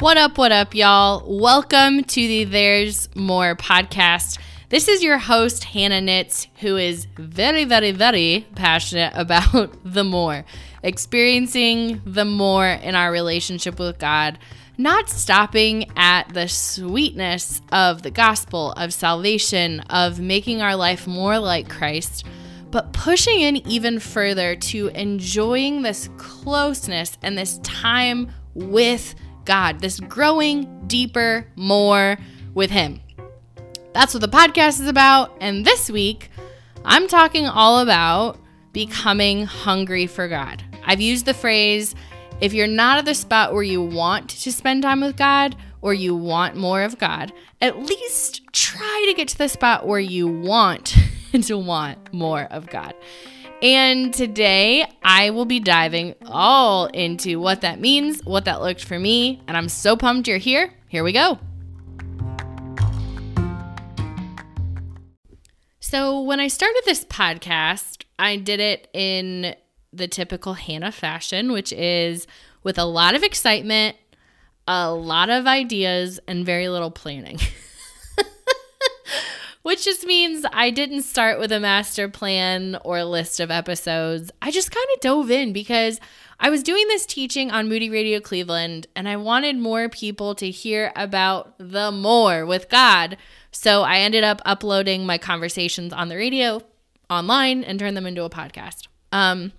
What up, what up, y'all? Welcome to the There's More podcast. This is your host, Hannah Nitz, who is very, very, very passionate about the more, experiencing the more in our relationship with God, not stopping at the sweetness of the gospel, of salvation, of making our life more like Christ, but pushing in even further to enjoying this closeness and this time with God, this growing deeper, more with Him. That's what the podcast is about. And this week, I'm talking all about becoming hungry for God. I've used the phrase if you're not at the spot where you want to spend time with God or you want more of God, at least try to get to the spot where you want to want more of God. And today I will be diving all into what that means, what that looked for me, and I'm so pumped you're here. Here we go. So, when I started this podcast, I did it in the typical Hannah fashion, which is with a lot of excitement, a lot of ideas, and very little planning. which just means I didn't start with a master plan or list of episodes. I just kind of dove in because I was doing this teaching on Moody Radio Cleveland and I wanted more people to hear about the more with God. So I ended up uploading my conversations on the radio online and turned them into a podcast. Um,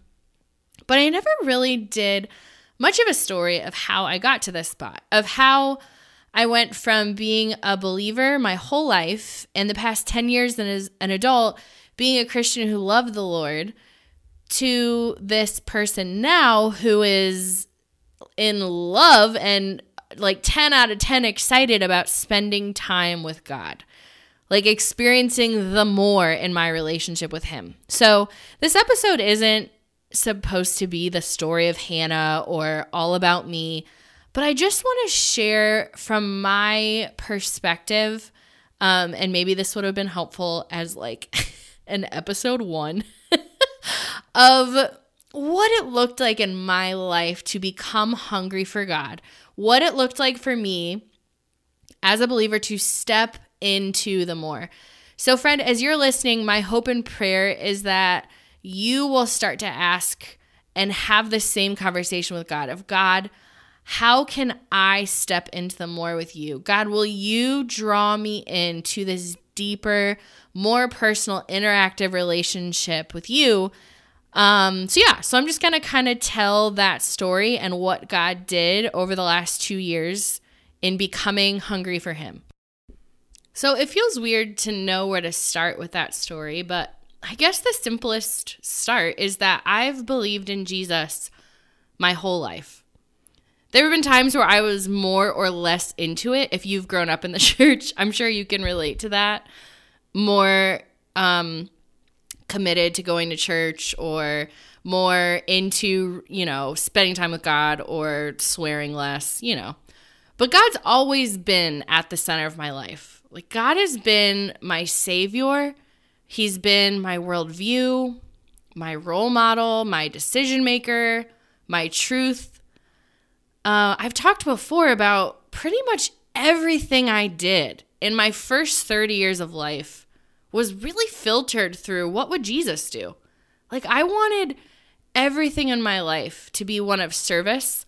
but I never really did much of a story of how I got to this spot, of how I went from being a believer my whole life and the past 10 years as an adult being a Christian who loved the Lord to this person now who is in love and like 10 out of 10 excited about spending time with God. Like experiencing the more in my relationship with him. So, this episode isn't supposed to be the story of Hannah or all about me, but I just want to share from my perspective um and maybe this would have been helpful as like an episode 1 of what it looked like in my life to become hungry for God, what it looked like for me as a believer to step into the more. So, friend, as you're listening, my hope and prayer is that you will start to ask and have the same conversation with God of God, how can I step into the more with you? God, will you draw me into this deeper, more personal, interactive relationship with you? Um, so yeah, so I'm just gonna kind of tell that story and what God did over the last two years in becoming hungry for Him. So it feels weird to know where to start with that story, but I guess the simplest start is that I've believed in Jesus my whole life. There have been times where I was more or less into it. If you've grown up in the church, I'm sure you can relate to that. More um, committed to going to church or more into, you know, spending time with God or swearing less, you know. But God's always been at the center of my life. Like, God has been my savior, He's been my worldview, my role model, my decision maker, my truth. Uh, I've talked before about pretty much everything I did in my first 30 years of life was really filtered through what would Jesus do? Like, I wanted everything in my life to be one of service,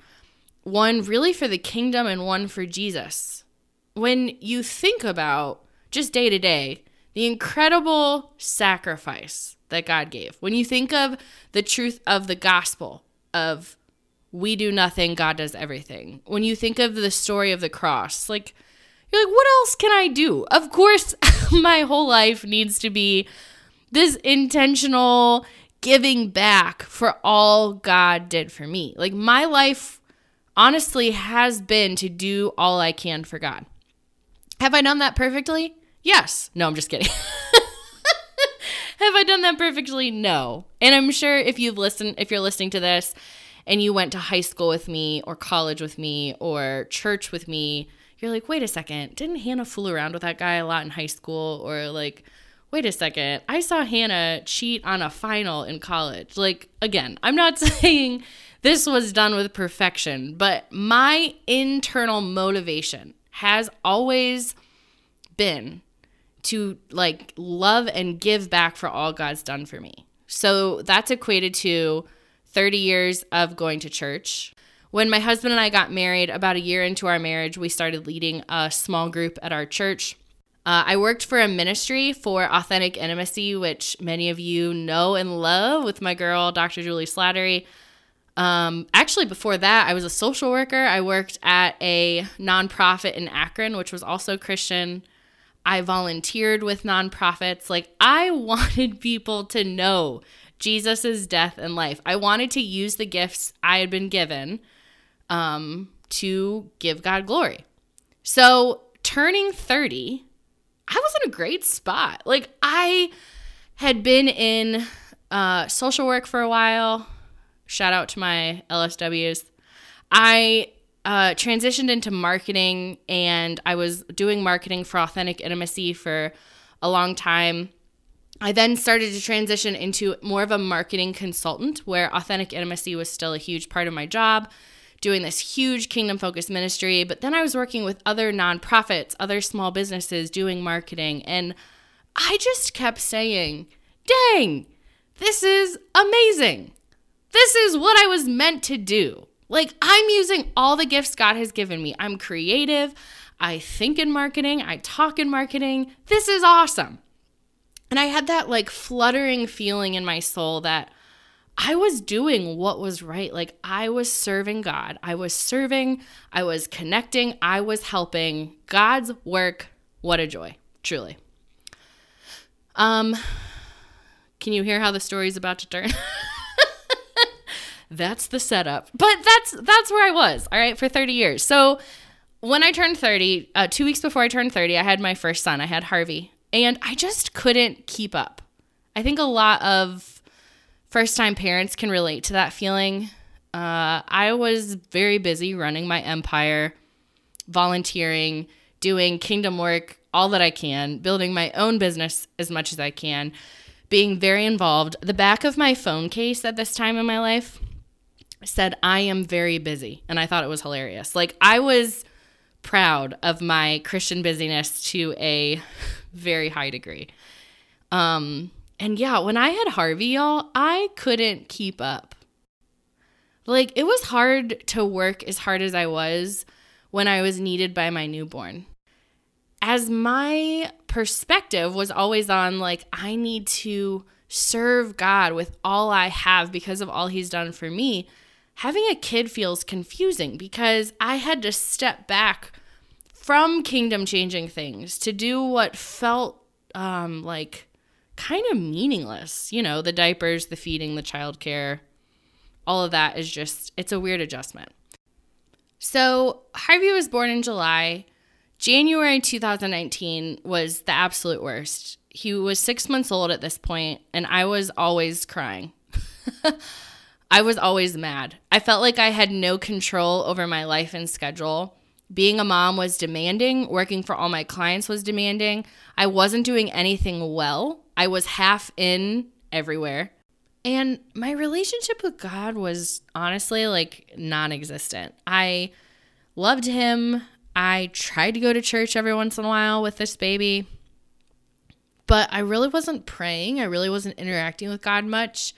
one really for the kingdom, and one for Jesus. When you think about just day to day, the incredible sacrifice that God gave, when you think of the truth of the gospel of we do nothing, God does everything, when you think of the story of the cross, like, you're like, what else can I do? Of course, my whole life needs to be this intentional giving back for all God did for me. Like, my life honestly has been to do all I can for God. Have I done that perfectly? Yes. No, I'm just kidding. Have I done that perfectly? No. And I'm sure if you've listened, if you're listening to this and you went to high school with me or college with me or church with me, you're like, wait a second, didn't Hannah fool around with that guy a lot in high school? Or like, wait a second, I saw Hannah cheat on a final in college. Like, again, I'm not saying this was done with perfection, but my internal motivation has always been to like love and give back for all God's done for me. So that's equated to 30 years of going to church. When my husband and I got married, about a year into our marriage, we started leading a small group at our church. Uh, I worked for a ministry for authentic intimacy, which many of you know and love with my girl, Dr. Juli Slattery. Um, actually, before that, I was a social worker. I worked at a nonprofit in Akron, which was also Christian. I volunteered with nonprofits. Like, I wanted people to know Jesus' death and life. I wanted to use the gifts I had been given um, to give God glory. So, turning 30, I was in a great spot. Like, I had been in uh, social work for a while. Shout out to my LSWs. I uh, transitioned into marketing and I was doing marketing for Authentic Intimacy for a long time. I then started to transition into more of a marketing consultant where Authentic Intimacy was still a huge part of my job, doing this huge kingdom focused ministry. But then I was working with other nonprofits, other small businesses doing marketing. And I just kept saying, dang, this is amazing. This is what I was meant to do. Like, I'm using all the gifts God has given me. I'm creative. I think in marketing. I talk in marketing. This is awesome. And I had that like fluttering feeling in my soul that I was doing what was right. Like, I was serving God. I was serving. I was connecting. I was helping. God's work. What a joy, truly. Um, can you hear how the story's about to turn? that's the setup. But that's that's where I was, all right, for 30 years. So when I turned 30, uh, two weeks before I turned 30, I had my first son. I had Harvey. And I just couldn't keep up. I think a lot of first time parents can relate to that feeling. Uh, I was very busy running my empire, volunteering, doing kingdom work, all that I can, building my own business as much as I can, being very involved. The back of my phone case at this time in my life said, I am very busy. And I thought it was hilarious. Like, I was proud of my Christian busyness to a very high degree. Um, and yeah, when I had Harvey, y'all, I couldn't keep up. Like, it was hard to work as hard as I was when I was needed by my newborn. As my perspective was always on, like, I need to serve God with all I have because of all He's done for me having a kid feels confusing because I had to step back from kingdom changing things to do what felt um, like kind of meaningless. You know, the diapers, the feeding, the childcare, all of that is just, it's a weird adjustment. So Harvey was born in July. January 2019 was the absolute worst. He was six months old at this point, and I was always crying. I was always mad. I felt like I had no control over my life and schedule. Being a mom was demanding, working for all my clients was demanding. I wasn't doing anything well. I was half in everywhere. And my relationship with God was honestly like non existent. I loved Him. I tried to go to church every once in a while with this baby, but I really wasn't praying. I really wasn't interacting with God much.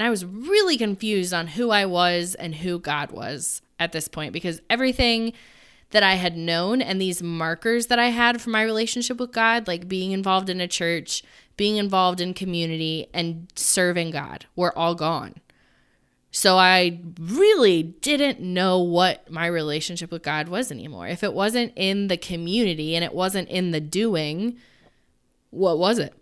And I was really confused on who I was and who God was at this point because everything that I had known and these markers that I had for my relationship with God, like being involved in a church, being involved in community, and serving God, were all gone. So I really didn't know what my relationship with God was anymore. If it wasn't in the community and it wasn't in the doing, what was it?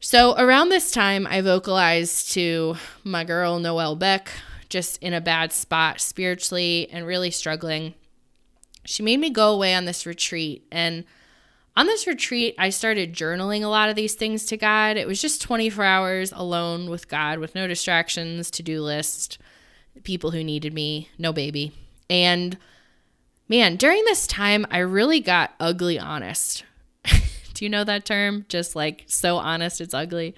So around this time, I vocalized to my girl, Noelle Beck, just in a bad spot spiritually and really struggling. She made me go away on this retreat. And on this retreat, I started journaling a lot of these things to God. It was just 24 hours alone with God with no distractions, to do list, people who needed me, no baby. And man, during this time, I really got ugly honest do you know that term? Just like so honest, it's ugly.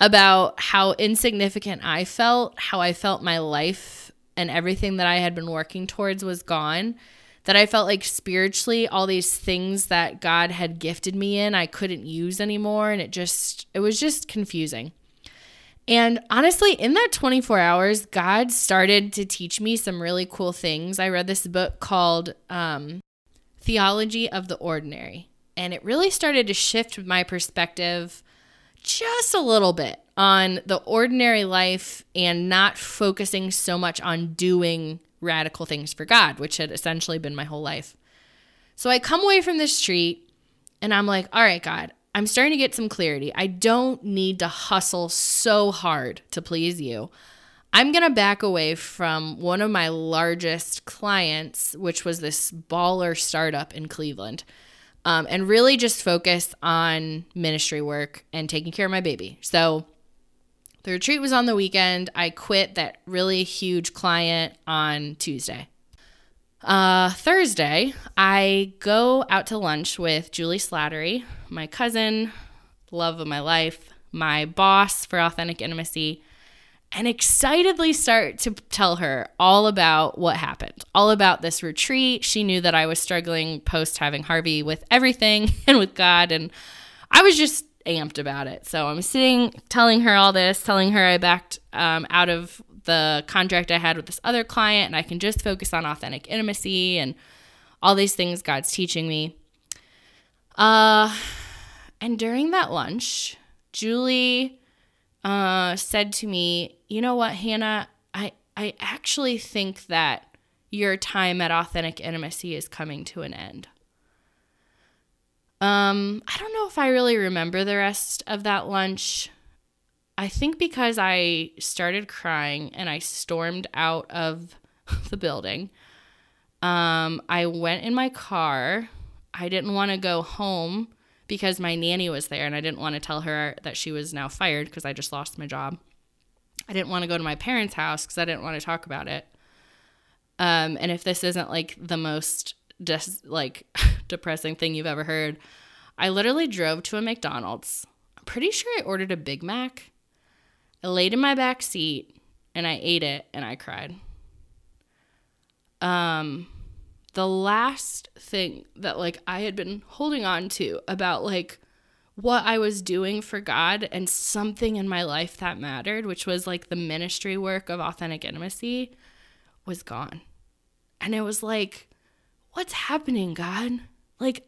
about how insignificant I felt, how I felt my life and everything that I had been working towards was gone. That I felt like spiritually, all these things that God had gifted me in, I couldn't use anymore. And it just, it was just confusing. And honestly, in that 24 hours, God started to teach me some really cool things. I read this book called um, Theology of the Ordinary, and it really started to shift my perspective just a little bit on the ordinary life and not focusing so much on doing radical things for God, which had essentially been my whole life. So I come away from this street and I'm like, all right, God, I'm starting to get some clarity. I don't need to hustle so hard to please you. I'm going to back away from one of my largest clients, which was this baller startup in Cleveland, um, and really just focus on ministry work and taking care of my baby. So the retreat was on the weekend. I quit that really huge client on Tuesday. Uh, Thursday, I go out to lunch with Juli Slattery, my cousin, love of my life, my boss for Authentic Intimacy, and excitedly start to tell her all about what happened, all about this retreat. She knew that I was struggling post having Harvey with everything and with God, and I was just amped about it. So I'm sitting telling her all this, telling her I backed um, out of the contract I had with this other client and I can just focus on authentic intimacy and all these things God's teaching me. Uh and during that lunch, Juli uh said to me, "You know what, Hannah? I I actually think that your time at authentic intimacy is coming to an end." Um, I don't know if I really remember the rest of that lunch. I think because I started crying and I stormed out of the building. Um, I went in my car. I didn't want to go home because my nanny was there and I didn't want to tell her that she was now fired because I just lost my job. I didn't want to go to my parents' house because I didn't want to talk about it. Um, and if this isn't like the most des- like depressing thing you've ever heard, I literally drove to a McDonald's. I'm pretty sure I ordered a Big Mac I laid in my back seat and I ate it and I cried. Um the last thing that like I had been holding on to about like what I was doing for God and something in my life that mattered, which was like the ministry work of authentic intimacy, was gone. And it was like, what's happening, God? Like,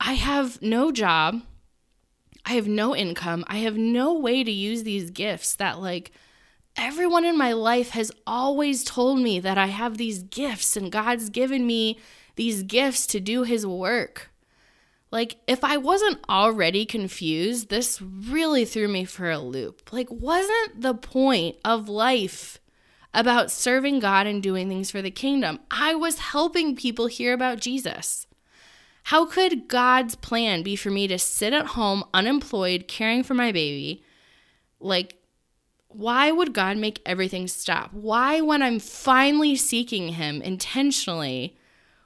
I have no job. I have no income. I have no way to use these gifts that, like, everyone in my life has always told me that I have these gifts and God's given me these gifts to do His work. Like, if I wasn't already confused, this really threw me for a loop. Like, wasn't the point of life about serving God and doing things for the kingdom? I was helping people hear about Jesus. How could God's plan be for me to sit at home unemployed, caring for my baby? Like, why would God make everything stop? Why, when I'm finally seeking Him intentionally,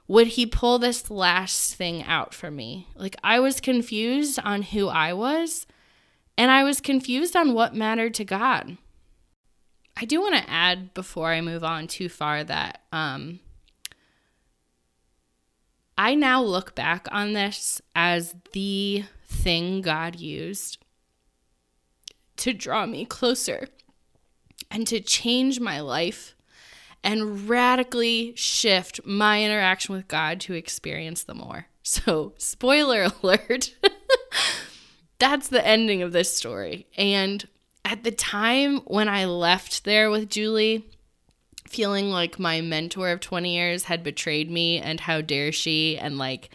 would He pull this last thing out for me? Like, I was confused on who I was, and I was confused on what mattered to God. I do want to add before I move on too far that um, I now look back on this as the thing God used to draw me closer and to change my life and radically shift my interaction with God to experience the more. So, spoiler alert, that's the ending of this story. And at the time when I left there with Juli, feeling like my mentor of 20 years had betrayed me and how dare she and like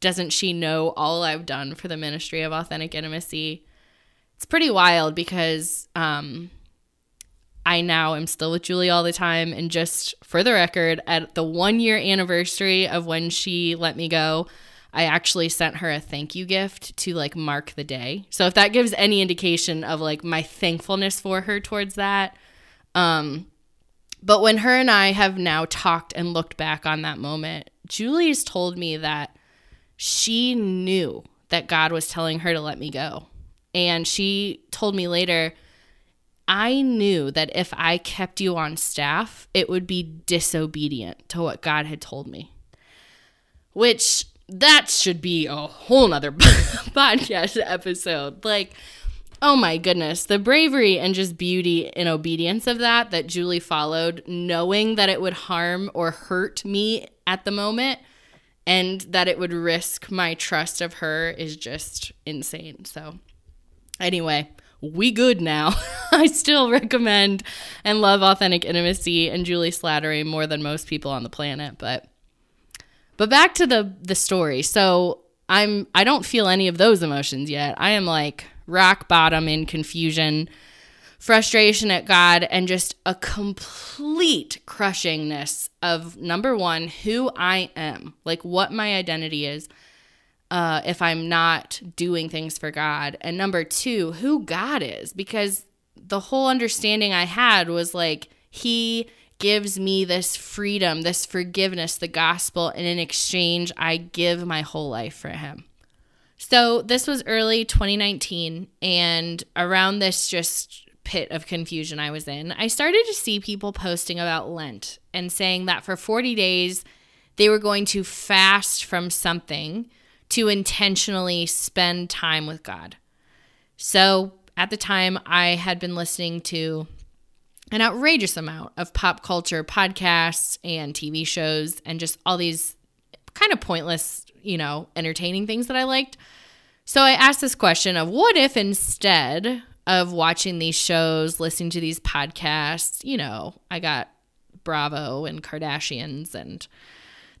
doesn't she know all I've done for the ministry of authentic intimacy? It's pretty wild because um I now am still with Juli all the time and just for the record at the 1 year anniversary of when she let me go, I actually sent her a thank you gift to like mark the day. So if that gives any indication of like my thankfulness for her towards that, um but when her and I have now talked and looked back on that moment, Juli's told me that she knew that God was telling her to let me go. And she told me later, I knew that if I kept you on staff, it would be disobedient to what God had told me. Which that should be a whole nother podcast episode. Like, oh my goodness, the bravery and just beauty and obedience of that that Juli followed, knowing that it would harm or hurt me at the moment and that it would risk my trust of her is just insane. So, anyway, we good now. I still recommend and love authentic intimacy and Juli Slattery more than most people on the planet, but but back to the the story. So, I'm I don't feel any of those emotions yet. I am like rock bottom in confusion, frustration at God, and just a complete crushingness of number one, who I am, like what my identity is. Uh, if I'm not doing things for God. And number two, who God is, because the whole understanding I had was like, He gives me this freedom, this forgiveness, the gospel, and in exchange, I give my whole life for Him. So this was early 2019, and around this just pit of confusion I was in, I started to see people posting about Lent and saying that for 40 days they were going to fast from something to intentionally spend time with God. So at the time, I had been listening to an outrageous amount of pop culture podcasts and TV shows and just all these kind of pointless, you know, entertaining things that I liked. So I asked this question of what if instead of watching these shows, listening to these podcasts, you know, I got Bravo and Kardashians and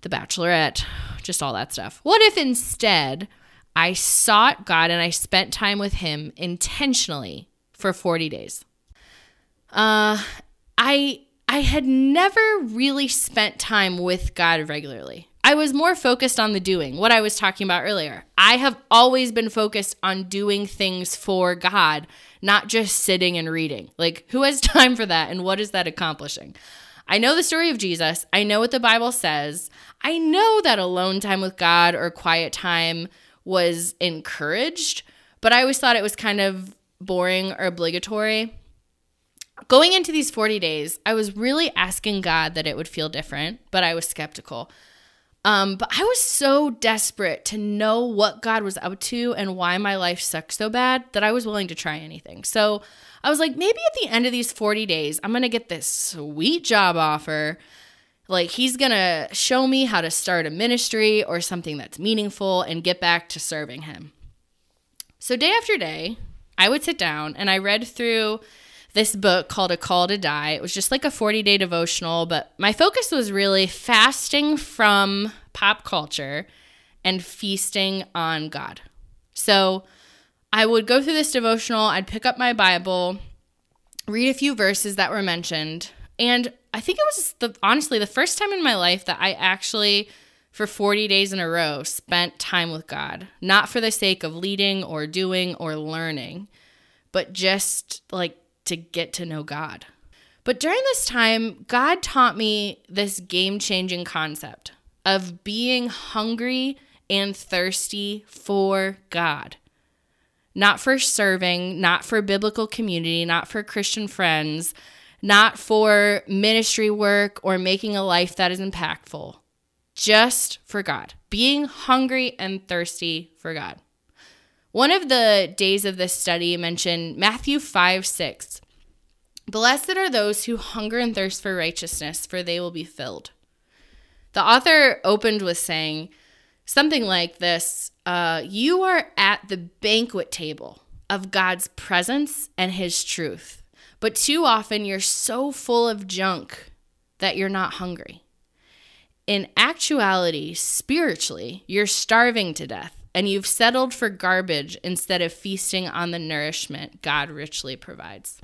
The Bachelorette, just all that stuff. What if instead I sought God and I spent time with Him intentionally for 40 days? Uh, I I had never really spent time with God regularly. I was more focused on the doing, what I was talking about earlier. I have always been focused on doing things for God, not just sitting and reading. Like, who has time for that and what is that accomplishing? I know the story of Jesus. I know what the Bible says. I know that alone time with God or quiet time was encouraged, but I always thought it was kind of boring or obligatory. Going into these 40 days, I was really asking God that it would feel different, but I was skeptical. Um, but I was so desperate to know what God was up to and why my life sucked so bad that I was willing to try anything. So I was like, maybe at the end of these 40 days, I'm going to get this sweet job offer. Like, he's going to show me how to start a ministry or something that's meaningful and get back to serving him. So, day after day, I would sit down and I read through this book called A Call to Die. It was just like a 40 day devotional, but my focus was really fasting from pop culture and feasting on God. So I would go through this devotional, I'd pick up my Bible, read a few verses that were mentioned, and I think it was the honestly the first time in my life that I actually for 40 days in a row spent time with God, not for the sake of leading or doing or learning, but just like to get to know God. But during this time, God taught me this game changing concept of being hungry and thirsty for God. Not for serving, not for biblical community, not for Christian friends, not for ministry work or making a life that is impactful, just for God. Being hungry and thirsty for God. One of the days of this study mentioned Matthew 5 6. Blessed are those who hunger and thirst for righteousness, for they will be filled. The author opened with saying something like this uh, You are at the banquet table of God's presence and his truth. But too often you're so full of junk that you're not hungry. In actuality, spiritually, you're starving to death and you've settled for garbage instead of feasting on the nourishment God richly provides.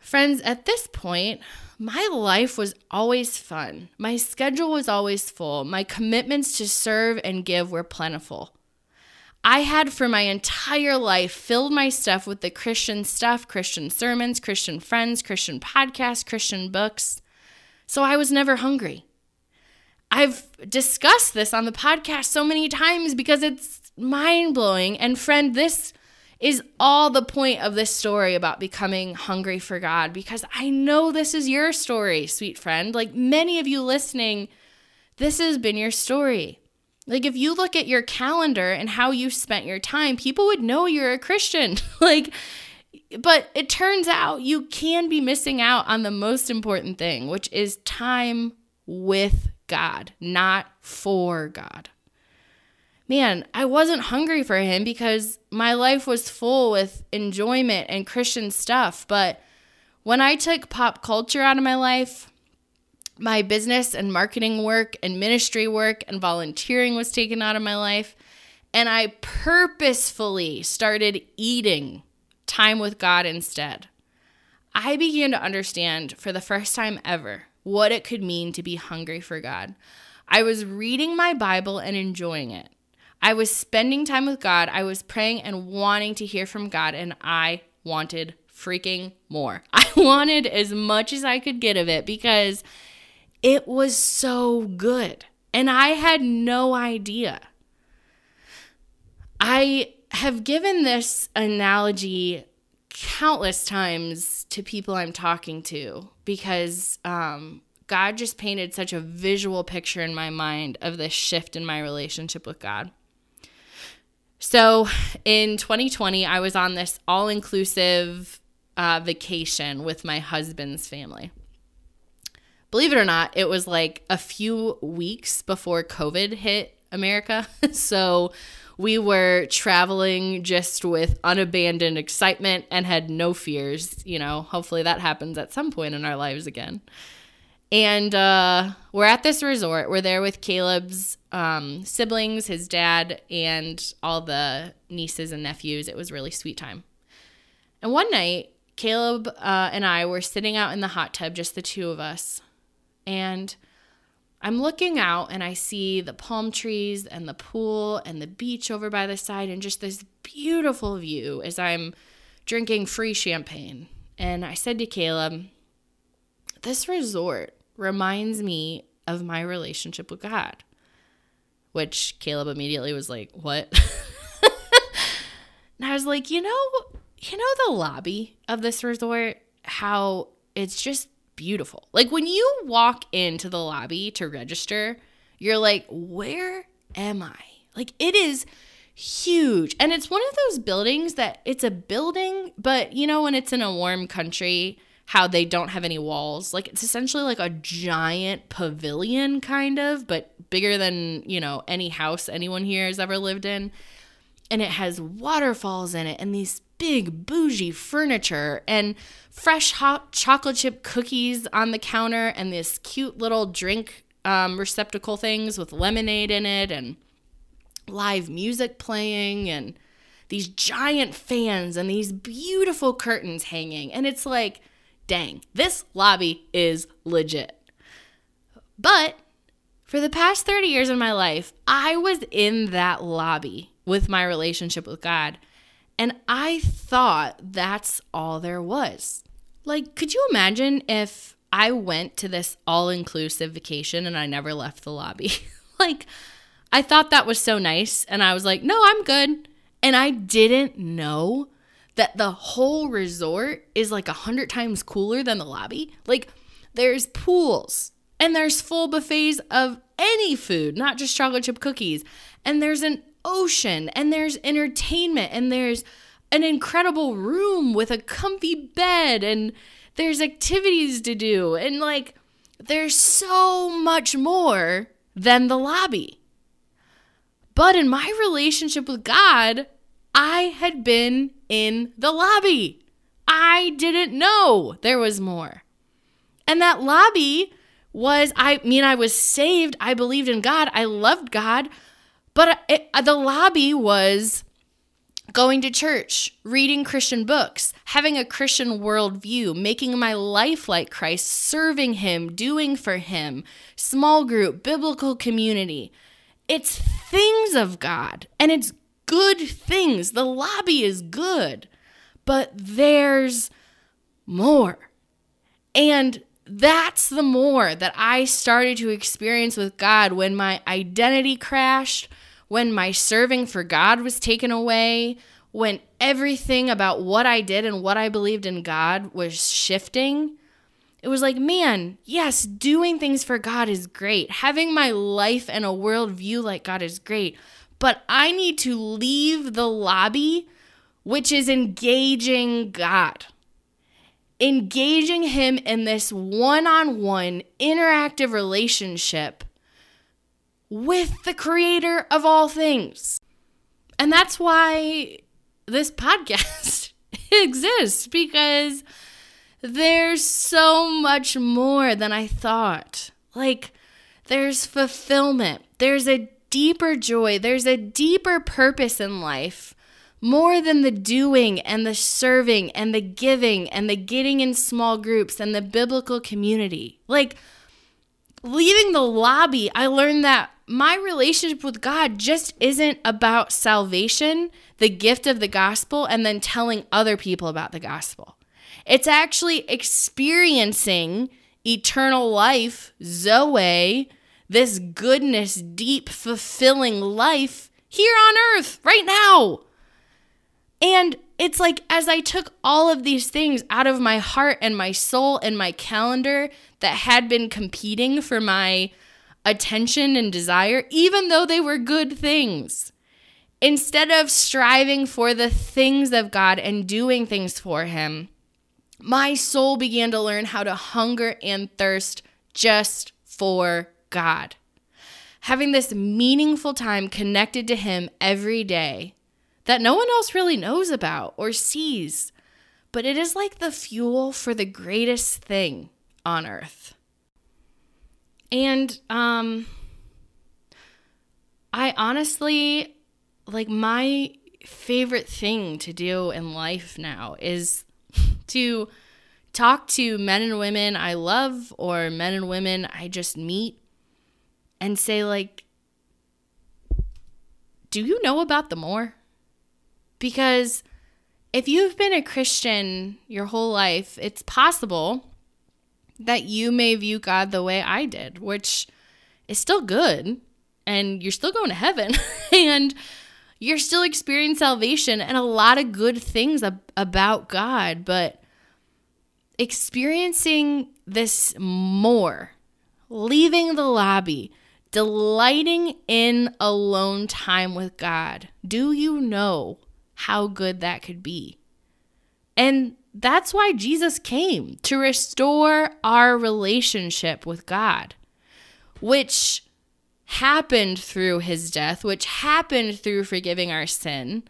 Friends, at this point, my life was always fun. My schedule was always full. My commitments to serve and give were plentiful. I had for my entire life filled my stuff with the Christian stuff, Christian sermons, Christian friends, Christian podcasts, Christian books. So I was never hungry. I've discussed this on the podcast so many times because it's mind blowing. And friend, this is all the point of this story about becoming hungry for God because I know this is your story, sweet friend. Like many of you listening, this has been your story. Like if you look at your calendar and how you spent your time, people would know you're a Christian. like but it turns out you can be missing out on the most important thing, which is time with God, not for God. Man, I wasn't hungry for him because my life was full with enjoyment and Christian stuff. But when I took pop culture out of my life, my business and marketing work and ministry work and volunteering was taken out of my life. And I purposefully started eating time with God instead. I began to understand for the first time ever what it could mean to be hungry for God. I was reading my Bible and enjoying it. I was spending time with God. I was praying and wanting to hear from God, and I wanted freaking more. I wanted as much as I could get of it because it was so good. And I had no idea. I have given this analogy countless times to people I'm talking to because um, God just painted such a visual picture in my mind of this shift in my relationship with God. So in 2020, I was on this all inclusive uh, vacation with my husband's family. Believe it or not, it was like a few weeks before COVID hit America. so we were traveling just with unabandoned excitement and had no fears. You know, hopefully that happens at some point in our lives again. And uh, we're at this resort. We're there with Caleb's um, siblings, his dad, and all the nieces and nephews. It was really sweet time. And one night, Caleb uh, and I were sitting out in the hot tub, just the two of us. And I'm looking out and I see the palm trees and the pool and the beach over by the side and just this beautiful view as I'm drinking free champagne. And I said to Caleb, This resort reminds me of my relationship with God. Which Caleb immediately was like, What? and I was like, You know, you know the lobby of this resort, how it's just beautiful. Like when you walk into the lobby to register, you're like, where am I? Like it is huge. And it's one of those buildings that it's a building, but you know, when it's in a warm country, how they don't have any walls. Like it's essentially like a giant pavilion, kind of, but bigger than, you know, any house anyone here has ever lived in. And it has waterfalls in it and these big bougie furniture and fresh hot chocolate chip cookies on the counter and this cute little drink um, receptacle things with lemonade in it and live music playing and these giant fans and these beautiful curtains hanging. And it's like, dang, this lobby is legit. But for the past 30 years of my life, I was in that lobby with my relationship with God. And I thought that's all there was. Like, could you imagine if I went to this all inclusive vacation and I never left the lobby? like, I thought that was so nice. And I was like, no, I'm good. And I didn't know that the whole resort is like a hundred times cooler than the lobby. Like, there's pools and there's full buffets of any food, not just chocolate chip cookies. And there's an ocean and there's entertainment and there's an incredible room with a comfy bed and there's activities to do and like there's so much more than the lobby. But in my relationship with God, I had been in the lobby. I didn't know there was more. And that lobby was, I mean, I was saved. I believed in God. I loved God. But it, the lobby was going to church, reading Christian books, having a Christian worldview, making my life like Christ, serving Him, doing for Him, small group, biblical community. It's things of God and it's good things. The lobby is good, but there's more. And that's the more that I started to experience with God when my identity crashed when my serving for God was taken away, when everything about what I did and what I believed in God was shifting, it was like, man, yes, doing things for God is great. Having my life and a worldview like God is great. But I need to leave the lobby, which is engaging God engaging him in this one on one interactive relationship with the creator of all things. And that's why this podcast exists because there's so much more than I thought. Like, there's fulfillment, there's a deeper joy, there's a deeper purpose in life more than the doing and the serving and the giving and the getting in small groups and the biblical community. Like leaving the lobby, I learned that my relationship with God just isn't about salvation, the gift of the gospel, and then telling other people about the gospel. It's actually experiencing eternal life, Zoe, this goodness, deep, fulfilling life here on earth right now. And it's like as I took all of these things out of my heart and my soul and my calendar that had been competing for my attention and desire, even though they were good things, instead of striving for the things of God and doing things for Him, my soul began to learn how to hunger and thirst just for God. Having this meaningful time connected to Him every day that no one else really knows about or sees, but it is like the fuel for the greatest thing on earth. And um I honestly like my favorite thing to do in life now is to talk to men and women I love or men and women I just meet and say like do you know about the more? Because if you've been a Christian your whole life, it's possible that you may view God the way I did, which is still good. And you're still going to heaven. and you're still experiencing salvation and a lot of good things ab- about God. But experiencing this more, leaving the lobby, delighting in alone time with God. Do you know how good that could be. And that's why Jesus came to restore our relationship with God, which happened through his death, which happened through forgiving our sin.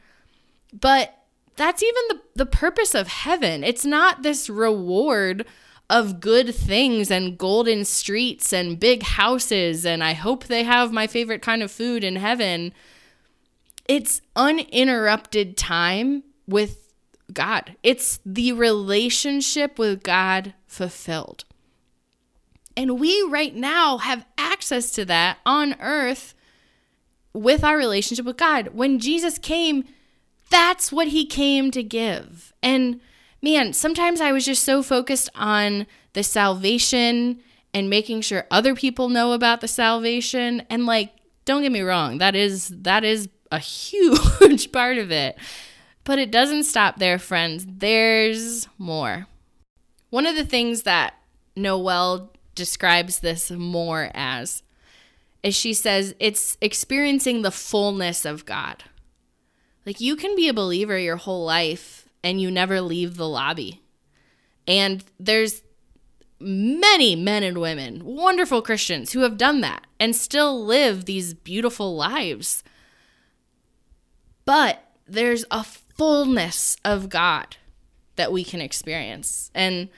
But that's even the, the purpose of heaven. It's not this reward of good things and golden streets and big houses, and I hope they have my favorite kind of food in heaven. It's uninterrupted time with God. It's the relationship with God fulfilled. And we right now have access to that on earth with our relationship with God. When Jesus came, that's what he came to give. And man, sometimes I was just so focused on the salvation and making sure other people know about the salvation and like don't get me wrong, that is that is a huge part of it. But it doesn't stop there, friends. There's more. One of the things that Noelle describes this more as is she says it's experiencing the fullness of God. Like you can be a believer your whole life and you never leave the lobby. And there's many men and women, wonderful Christians who have done that and still live these beautiful lives but there's a fullness of God that we can experience. And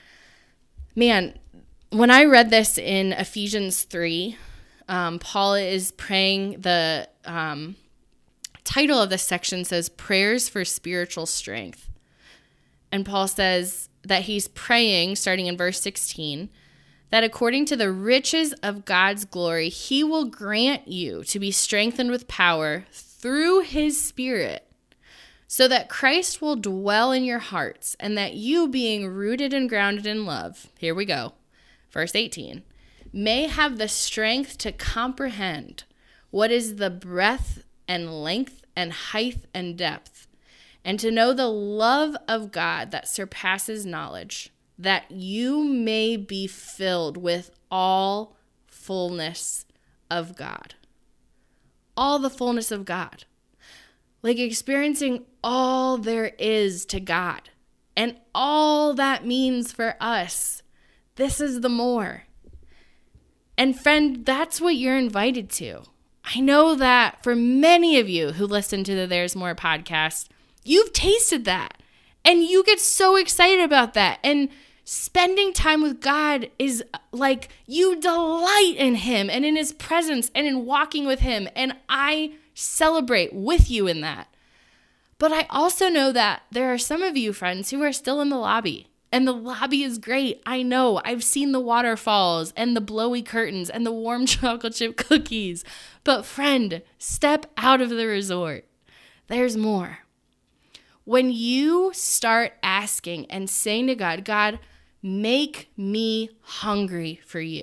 man, when I read this in Ephesians 3, um, Paul is praying. The um, title of this section says Prayers for Spiritual Strength. And Paul says that he's praying, starting in verse 16, that according to the riches of God's glory, he will grant you to be strengthened with power through his Spirit, so that Christ will dwell in your hearts, and that you, being rooted and grounded in love, here we go, verse 18, may have the strength to comprehend what is the breadth and length and height and depth, and to know the love of God that surpasses knowledge, that you may be filled with all fullness of God. All the fullness of God. Like experiencing all there is to God and all that means for us. This is the more. And friend, that's what you're invited to. I know that for many of you who listen to the There's More podcast, you've tasted that and you get so excited about that. And spending time with God is like you delight in Him and in His presence and in walking with Him. And I celebrate with you in that. But I also know that there are some of you, friends, who are still in the lobby. And the lobby is great. I know. I've seen the waterfalls and the blowy curtains and the warm chocolate chip cookies. But, friend, step out of the resort. There's more. When you start asking and saying to God, God, make me hungry for you.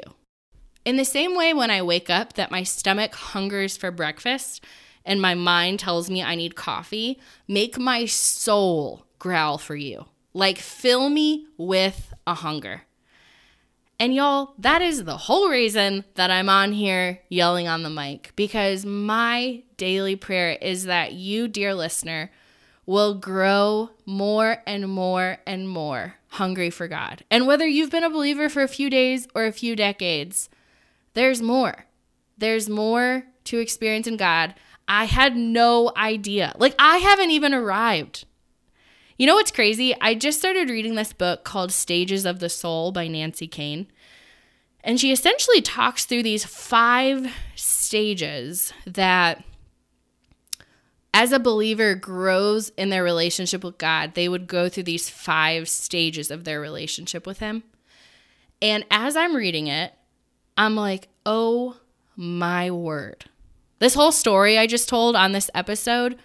In the same way, when I wake up, that my stomach hungers for breakfast and my mind tells me I need coffee, make my soul growl for you. Like, fill me with a hunger. And y'all, that is the whole reason that I'm on here yelling on the mic because my daily prayer is that you, dear listener, will grow more and more and more hungry for God. And whether you've been a believer for a few days or a few decades, there's more. There's more to experience in God. I had no idea. Like, I haven't even arrived. You know what's crazy? I just started reading this book called Stages of the Soul by Nancy Kane. And she essentially talks through these five stages that as a believer grows in their relationship with God, they would go through these five stages of their relationship with Him. And as I'm reading it, I'm like, oh my word. This whole story I just told on this episode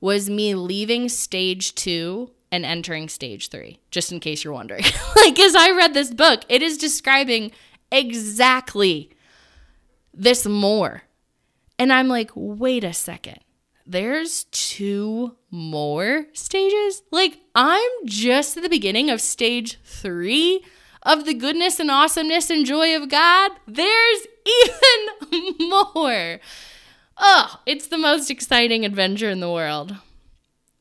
was me leaving stage two and entering stage three, just in case you're wondering. like, as I read this book, it is describing exactly this more. And I'm like, wait a second there's two more stages. Like, I'm just at the beginning of stage three of the goodness and awesomeness and joy of God. There's even more. Oh, it's the most exciting adventure in the world.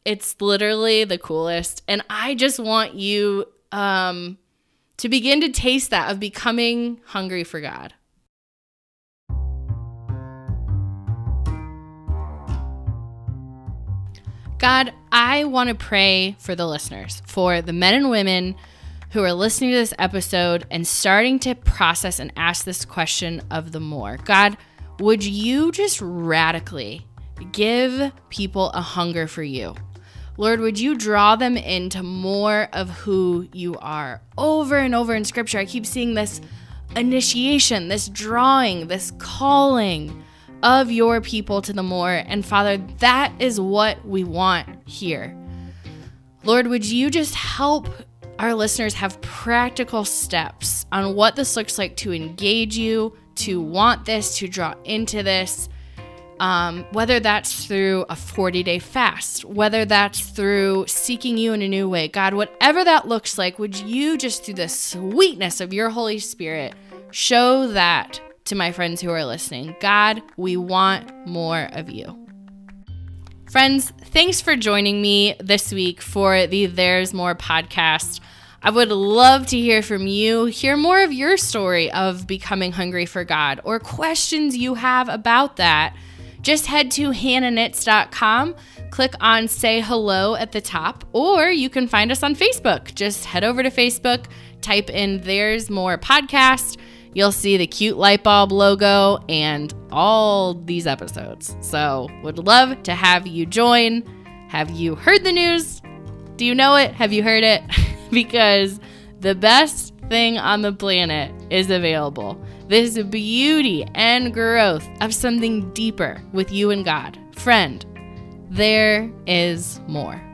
It's literally the coolest. And I just want you um, to begin to taste that of becoming hungry for God. God, I want to pray for the listeners, for the men and women who are listening to this episode and starting to process and ask this question of the more. God, would you just radically give people a hunger for you? Lord, would you draw them into more of who you are? Over and over in scripture, I keep seeing this initiation, this drawing, this calling of your people to the more. And Father, that is what we want here. Lord, would you just help our listeners have practical steps on what this looks like to engage you, to want this, to draw into this? Um, whether that's through a 40 day fast, whether that's through seeking you in a new way, God, whatever that looks like, would you just through the sweetness of your Holy Spirit show that to my friends who are listening. God, we want more of you. Friends, thanks for joining me this week for the There's More podcast. I would love to hear from you, hear more of your story of becoming hungry for God or questions you have about that. Just head to hannahknits.com, click on say hello at the top, or you can find us on Facebook. Just head over to Facebook, type in There's More Podcast You'll see the cute light bulb logo and all these episodes. So, would love to have you join. Have you heard the news? Do you know it? Have you heard it? because the best thing on the planet is available. This beauty and growth of something deeper with you and God. Friend, there is more.